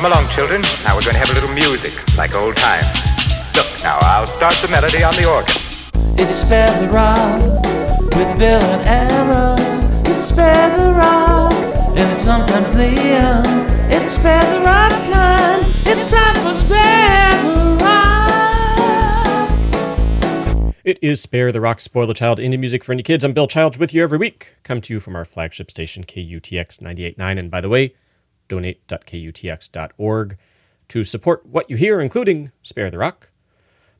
Come along, children. Now we're going to have a little music, like old times. Look, now I'll start the melody on the organ. It's Spare the Rock with Bill and Ella. It's Spare the Rock and sometimes Liam. It's Spare the Rock time. It's time for Spare the Rock. It is Spare the Rock Spoil the Child indie music for any kids. I'm Bill Childs with you every week. Come to you from our flagship station, KUTX 98.9. And by the way, donate.kutx.org to support what you hear, including Spare the Rock.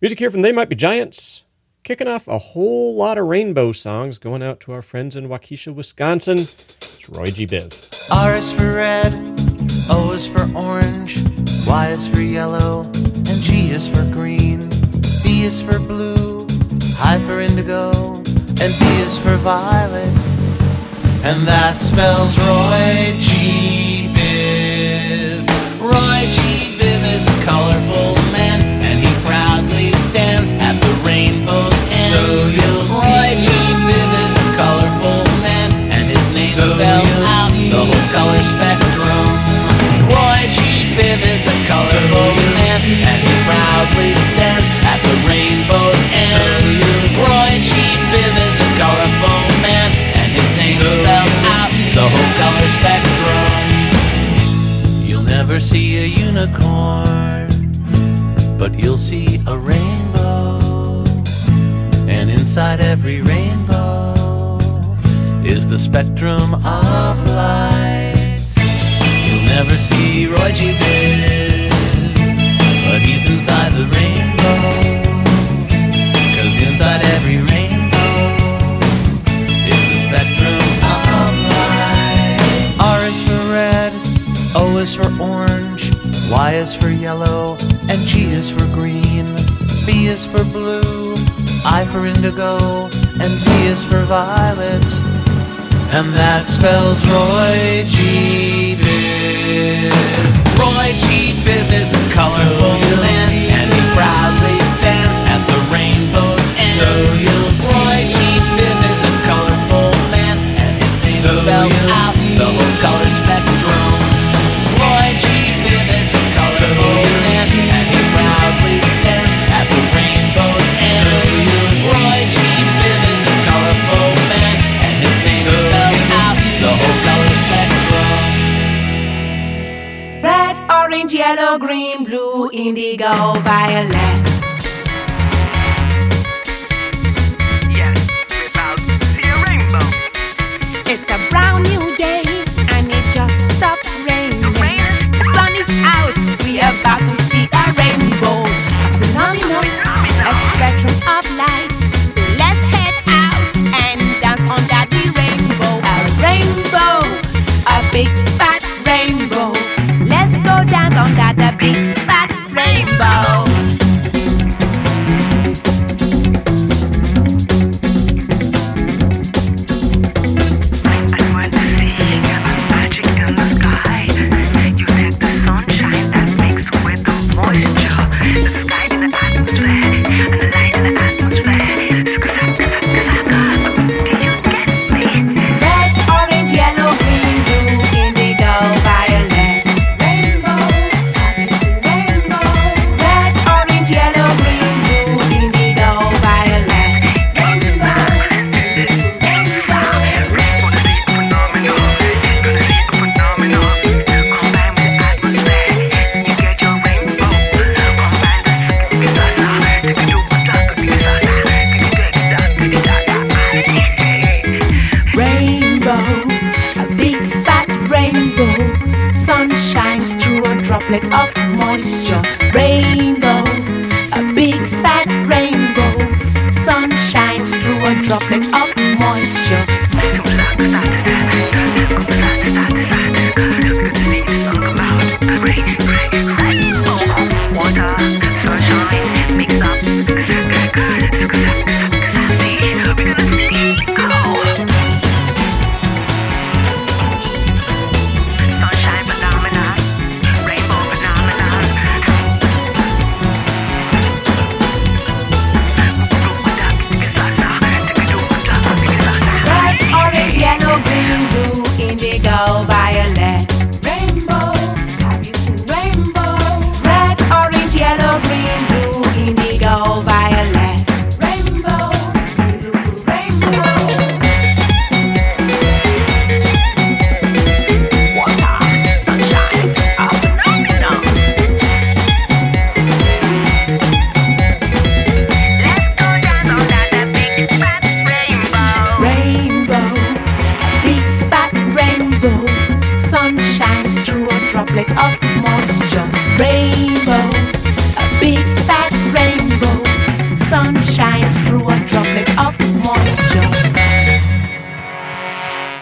Music here from They Might Be Giants, kicking off a whole lot of rainbow songs going out to our friends in Waukesha, Wisconsin. It's Roy G. Biv. R is for red, O is for orange, Y is for yellow, and G is for green. B is for blue, I for indigo, and D is for violet. And that spells Roy G. Roy G. Biv is a colorful man, and he proudly stands at the rainbow's end. So never see a unicorn, but you'll see a rainbow. And inside every rainbow is the spectrum of light. You'll never see Roy G. Biv, is for yellow, and G is for green. B is for blue, I for indigo, and V is for violet. And that spells Roy G. Biv. Roy G. Biv is a colorful man, and he proudly stands at the rainbow's end. So indigo, violet.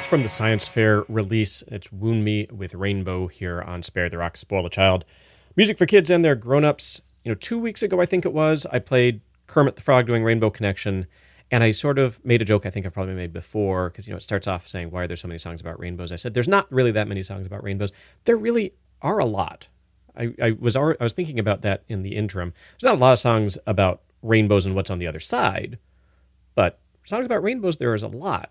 From the Science Fair release, it's Wound Me with Rainbow here on Spare the Rock, Spoil the Child. Music for kids and their grown ups. You know, two weeks ago, I think it was, I played Kermit the Frog doing Rainbow Connection. And I sort of made a joke I think I've probably made before because, you know, it starts off saying, why are there so many songs about rainbows? I said, there's not really that many songs about rainbows. There really are a lot. I, I was I was thinking about that in the interim. There's not a lot of songs about rainbows and what's on the other side, but songs about rainbows there is a lot.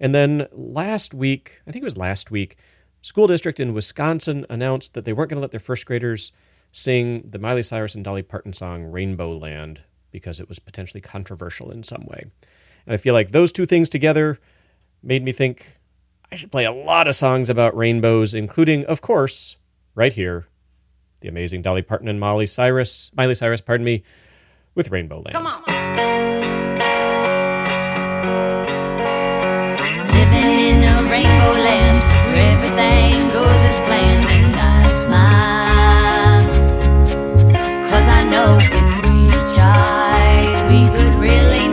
And then last week, I think it was last week, school district in Wisconsin announced that they weren't going to let their first graders sing the Miley Cyrus and Dolly Parton song Rainbow Land because it was potentially controversial in some way. And I feel like those two things together made me think I should play a lot of songs about rainbows, including, of course, right here, the amazing Dolly Parton and Miley Cyrus, Miley Cyrus, pardon me, with Rainbow Land. Come on. Living in a rainbow land where everything goes as planned, and I smile. Cause I know if we tried, we could really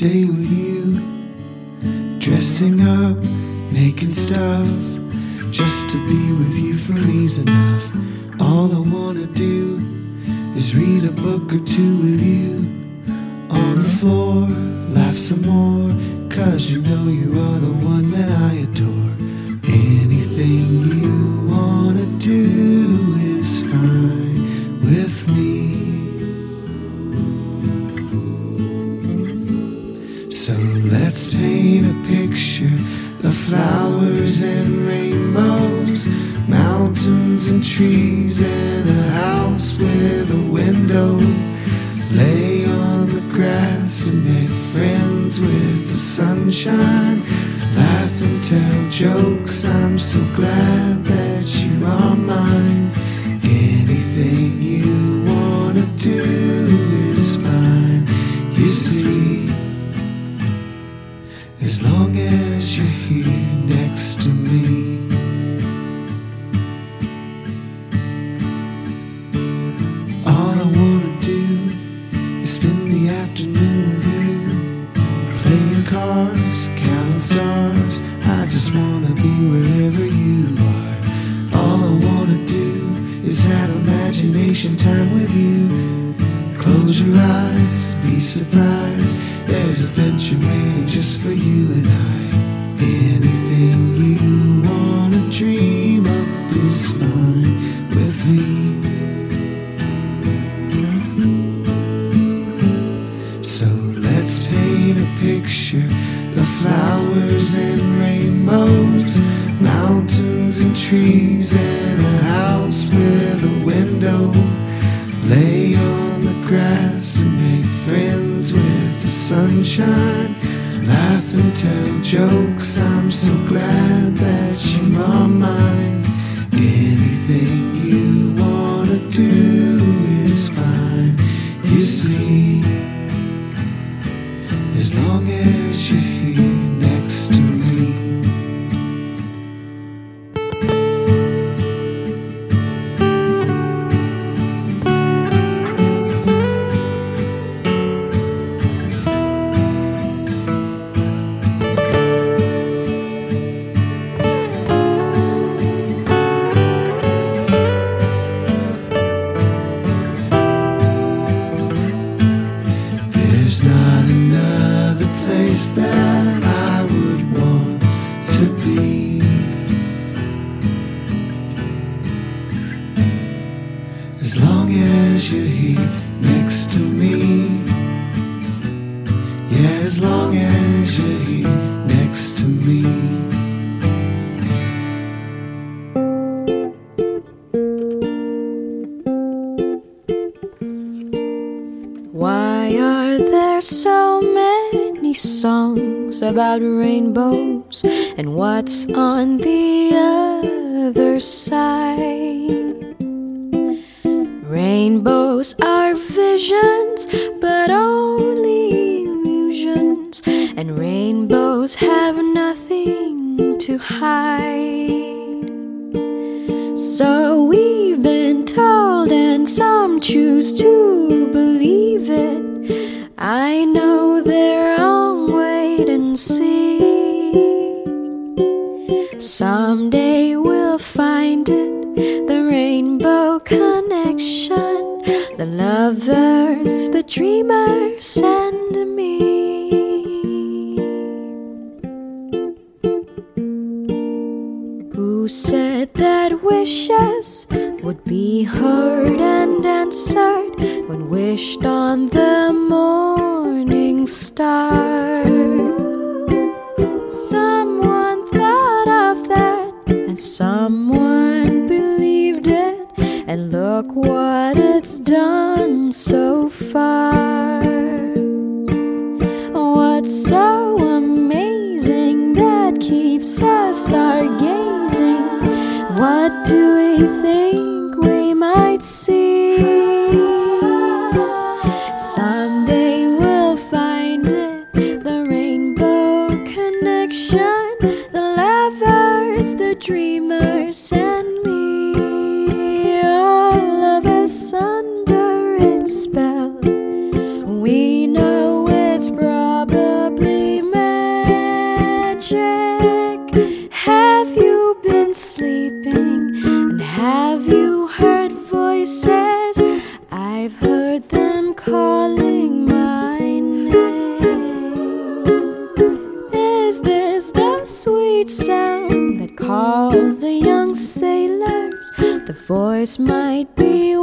day with you. Dressing up, making stuff. Just to be with you for me's enough. All I wanna do is read a book or two with you. On the floor, laugh some more. Cause you know you are the one that I adore. Anything hide. So we've been told, and some choose to believe it. I know they're wrong, wait and see. Someday we'll find it the rainbow connection, the lover. Would be heard and answered when wished on the morning star? Someone thought of that, and someone believed it, and look what it's done so far. What's so amazing that keeps us stargazing? What do we think might see?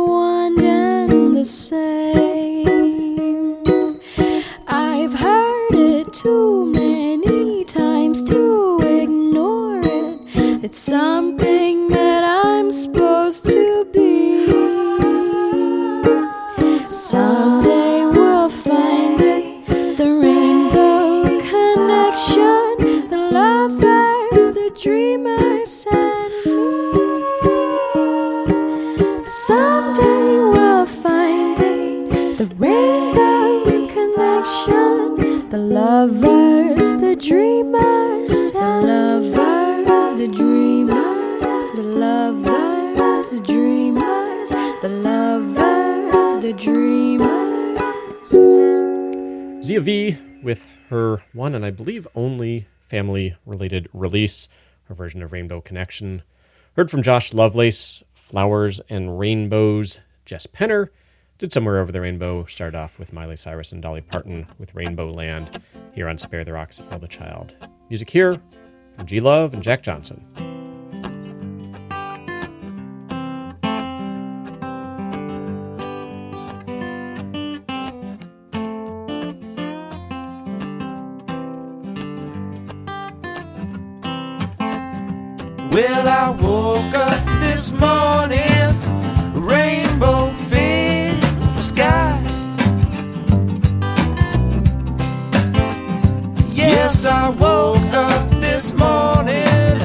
One and the same. Release, her version of Rainbow Connection. Heard from Josh Lovelace, Flowers and Rainbows, Jess Penner, did Somewhere Over the Rainbow, started off with Miley Cyrus and Dolly Parton with Rainbow Land here on Spare the Rocks, Spoil the Child. Music here from G Love and Jack Johnson. Well, I woke up this morning, rainbow filled the sky. Yes, I woke up this morning,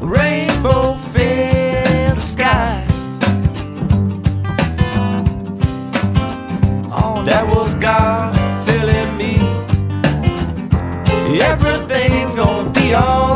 rainbow filled the sky. That was God telling me everything's gonna be. Alright,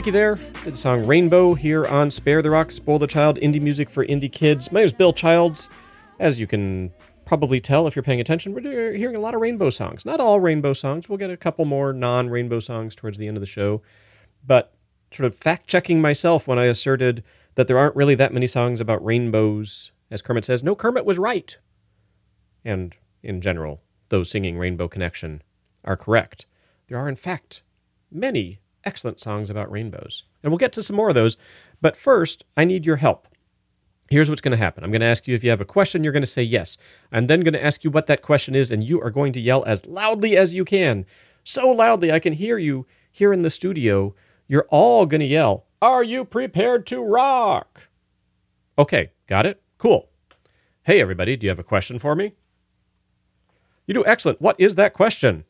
There did the song Rainbow here on Spare the Rock, Spoil the Child, indie music for indie kids. My name is Bill Childs. As you can probably tell if you're paying attention, we're hearing a lot of rainbow songs. Not all rainbow songs. We'll get a couple more non rainbow songs towards the end of the show. But sort of fact checking myself when I asserted that there aren't really that many songs about rainbows. As Kermit says, no, Kermit was right. And in general, those singing Rainbow Connection are correct. There are, in fact, many excellent songs about rainbows. And we'll get to some more of those. But first, I need your help. Here's what's going to happen. I'm going to ask you if you have a question, you're going to say yes. I'm then going to ask you what that question is, and you are going to yell as loudly as you can. So loudly I can hear you here in the studio. You're all going to yell, Are you prepared to rock? Okay, got it? Cool. Hey, everybody, do you have a question for me? You do excellent. What is that question?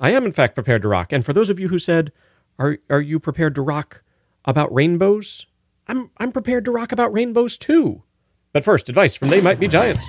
I am, in fact, prepared to rock. And for those of you who said, Are, are you prepared to rock about rainbows? I'm, I'm prepared to rock about rainbows too. But first, advice from They Might Be Giants.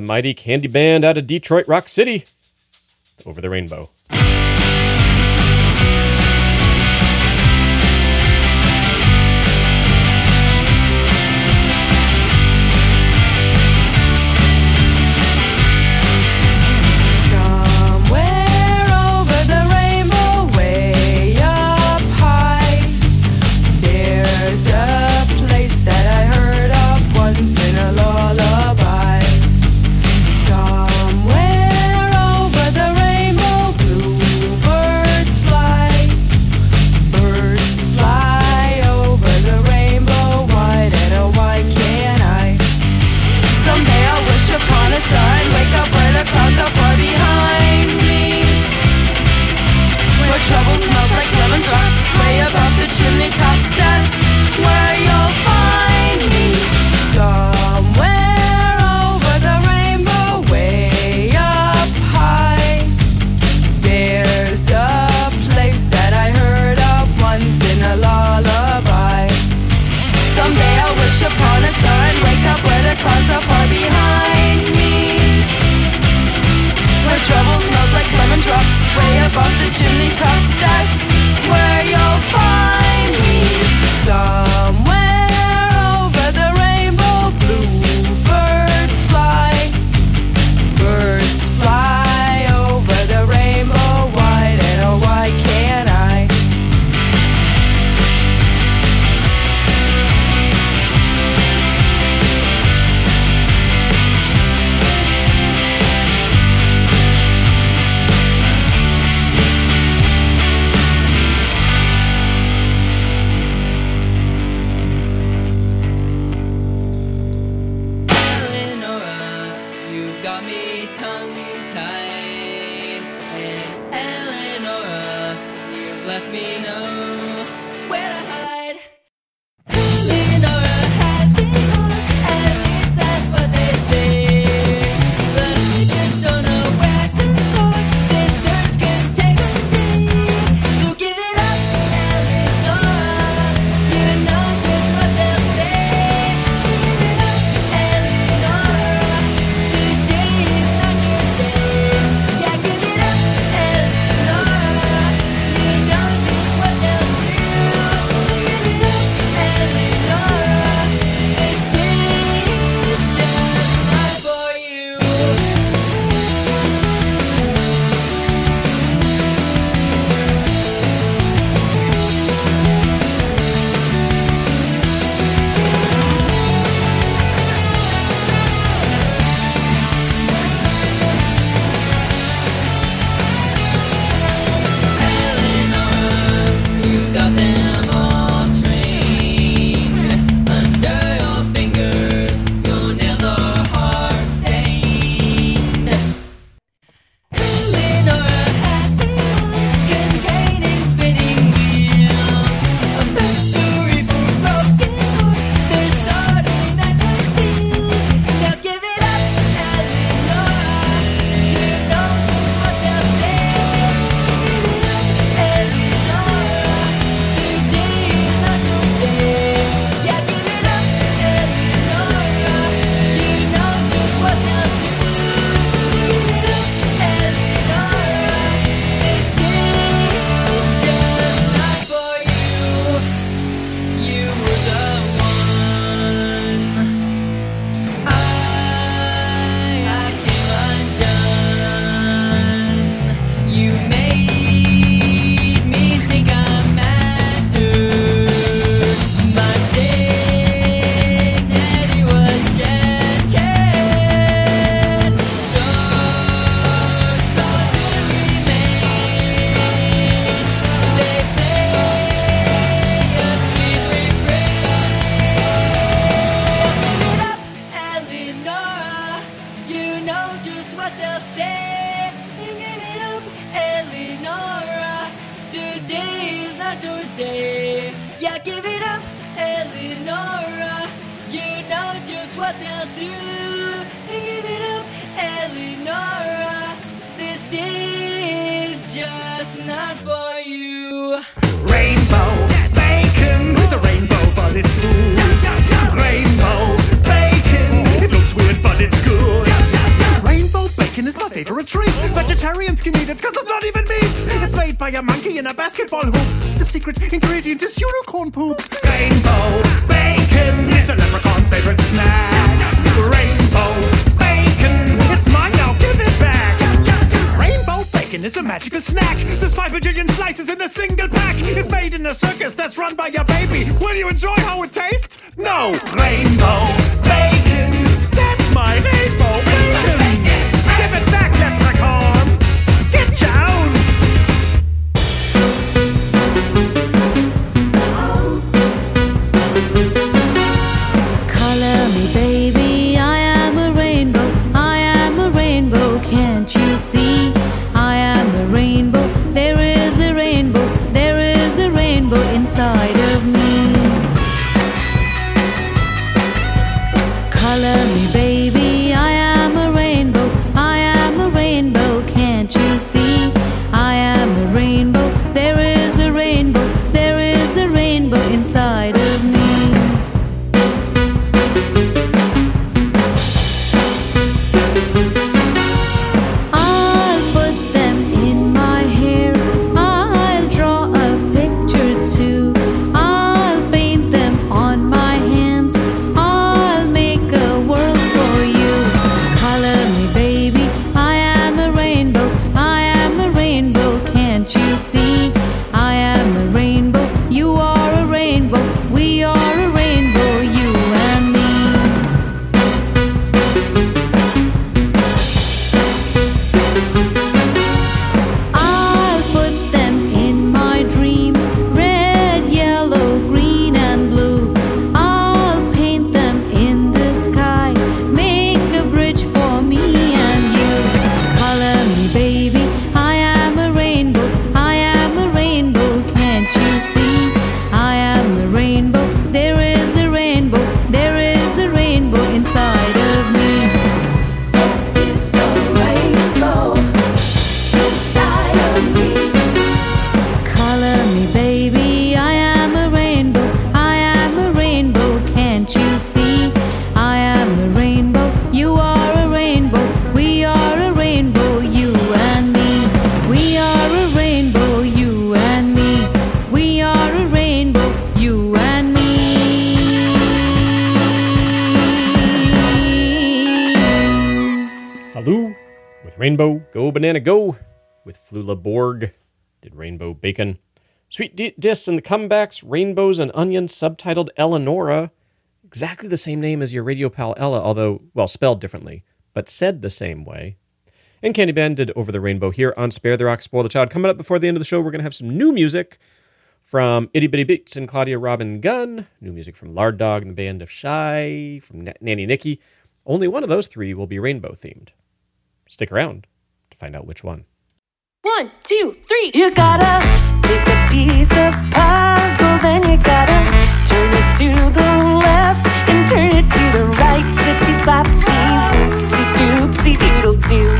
the mighty candy band out of Detroit Rock City, Over the Rainbow. Rainbow Go Banana Go with Flula Borg did Rainbow Bacon. Sweet D- Dis and the Comebacks, Rainbows and Onions, subtitled Eleonora. Exactly the same name as your radio pal Ella, although, well, spelled differently, but said the same way. And Candy Band did Over the Rainbow here on Spare the Rock, Spoil the Child. Coming up before the end of the show, we're going to have some new music from Itty Bitty Beats and Claudia Robin Gunn, new music from Lard Dog and the Band of Shy, from Nanny Nicky. Only one of those three will be rainbow themed. Stick around to find out which one. One, two, three. You gotta pick a piece of puzzle, then you gotta turn it to the left and turn it to the right. Flipsy flopsy, whoopsie doopsie doodle doo.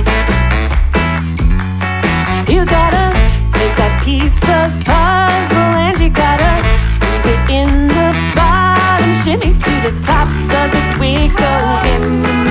You gotta take that piece of puzzle and you gotta squeeze it in the bottom, shimmy to the top. Does it wiggle in the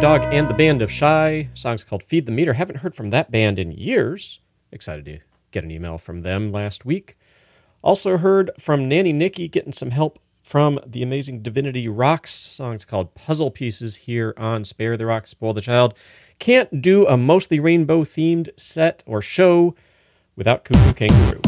Dog and the band of Shy. Songs called Feed the Meter. Haven't heard from that band in years. Excited to get an email from them last week. Also heard from Nanny Nikki getting some help from the amazing Divinity Roxx. Songs called Puzzle Pieces here on Spare the Rock, Spoil the Child. Can't do a mostly rainbow themed set or show without Koo Koo Kanga Roo.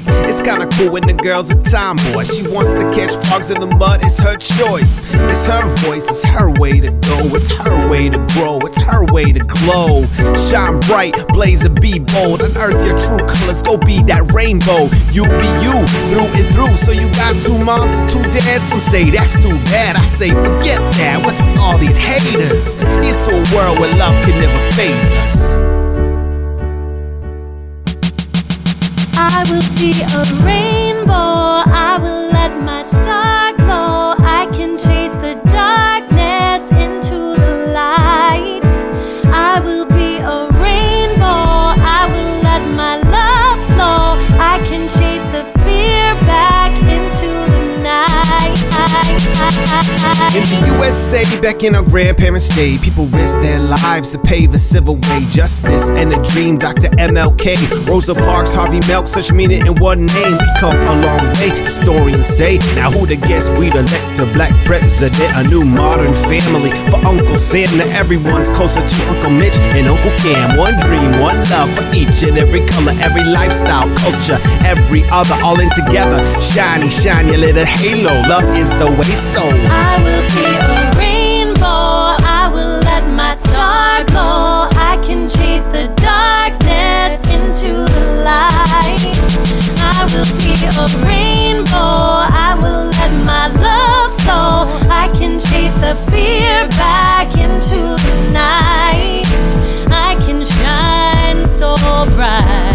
Think. It's kinda cool when the girl's a tomboy. She wants to catch frogs in the mud, it's her choice. It's her voice, it's her way to go. It's her way to grow, it's her way to glow. Shine bright, blaze and be bold. Unearth your true colors, go be that rainbow. You be you through and through. So you got two moms and two dads. Some say that's too bad. I say forget that. What's with all these haters? It's a world where love can never phase us. I will be a rainbow. I will let my star USA, back in our grandparents' day, people risked their lives to pave a civil way. Justice and a dream, Dr. MLK, Rosa Parks, Harvey Milk, such meaning in one name. We come a long way, historians say. Now who the guess we'd elect a black president, a new modern family for Uncle Sam. Now everyone's closer to Uncle Mitch and Uncle Cam. One dream, one love for each and every color, every lifestyle, culture, every other, all in together. Shiny, shine your little halo. Love is the way, so. I will be Chase the darkness into the light. I will be a rainbow. I will let my love flow. I can chase the fear back into the night. I can shine so bright.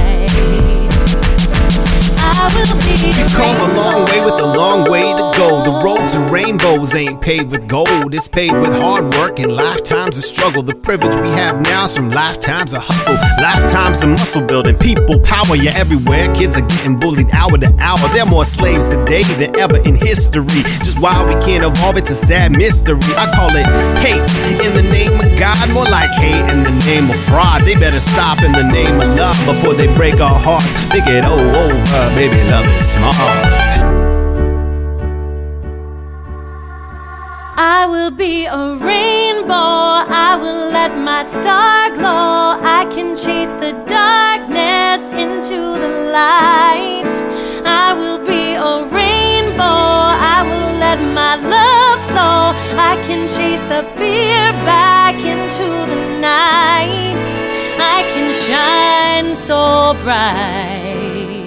I will be We've come a long way with a long way to go. The road to rainbows ain't paved with gold, it's paved with hard work and lifetimes of struggle. The privilege we have now is from lifetimes of hustle, lifetimes of muscle building. People power, yeah, everywhere. Kids are getting bullied hour to hour. There are more slaves today than ever in history. Just why we can't evolve, it's a sad mystery. I call it hate in the name of God, more like hate in the name of fraud. They better stop in the name of love before they break our hearts. They get over, baby, love. I will be a rainbow. I will let my star glow. I can chase the darkness into the light. I will be a rainbow. I will let my love flow. I can chase the fear back into the night. I can shine so bright.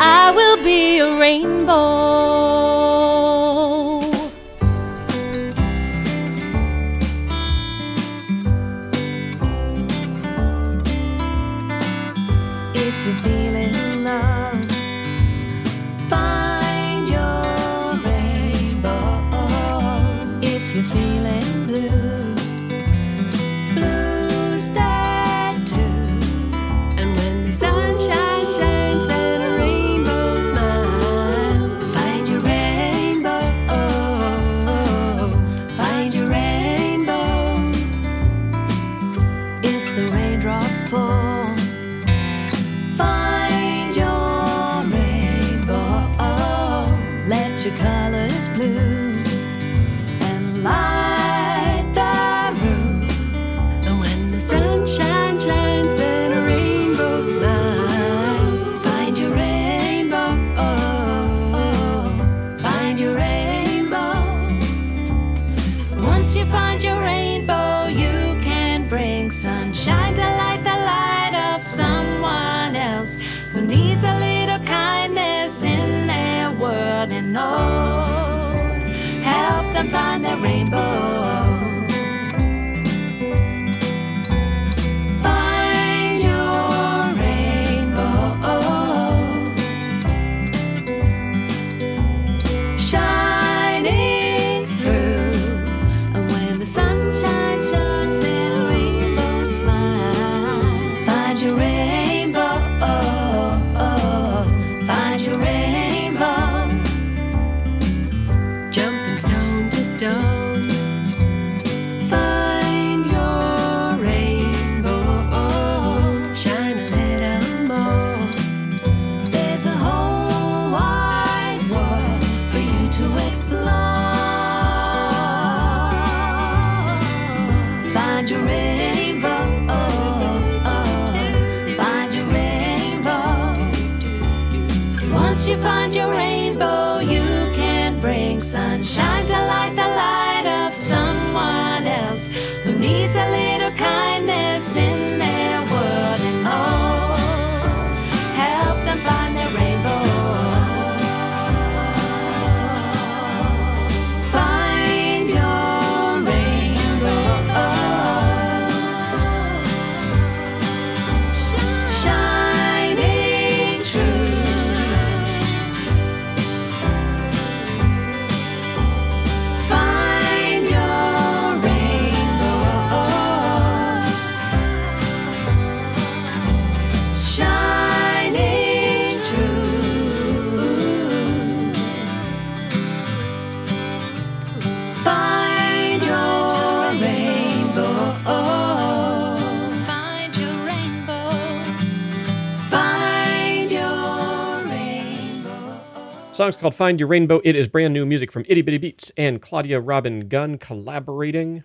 I will be a rainbow. Song's called Find Your Rainbow. It is brand new music from Itty Bitty Beats and Claudia Robin Gunn collaborating.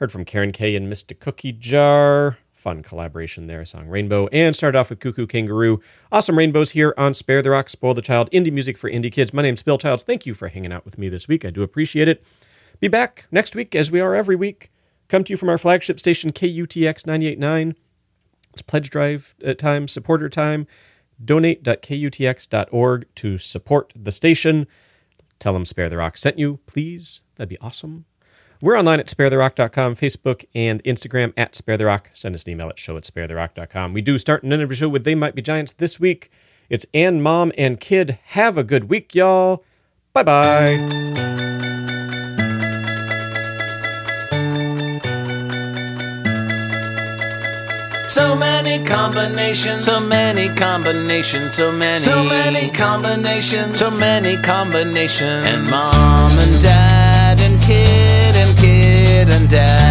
Heard from Karen Kay and Mr. Cookie Jar. Fun collaboration there, song Rainbow. And started off with Koo Koo Kanga Roo. Awesome rainbows here on Spare the Rock, Spoil the Child, indie music for indie kids. My name's Bill Childs. Thank you for hanging out with me this week. I do appreciate it. Be back next week, as we are every week. Come to you from our flagship station, KUTX 989. It's pledge drive uh, time, supporter time. Donate.kutx.org to support the station. Tell them Spare the Rock sent you, please. That'd be awesome. We're online at sparetherock.com, Facebook, and Instagram at Spare the Rock. Send us an email at show at sparetherock.com. We do start an interview show with They Might Be Giants this week. It's And, Mom, and Kid. Have a good week, y'all. Bye bye. So many combinations, so many combinations, so many, so many combinations, so many combinations. And mom and dad and kid and kid and dad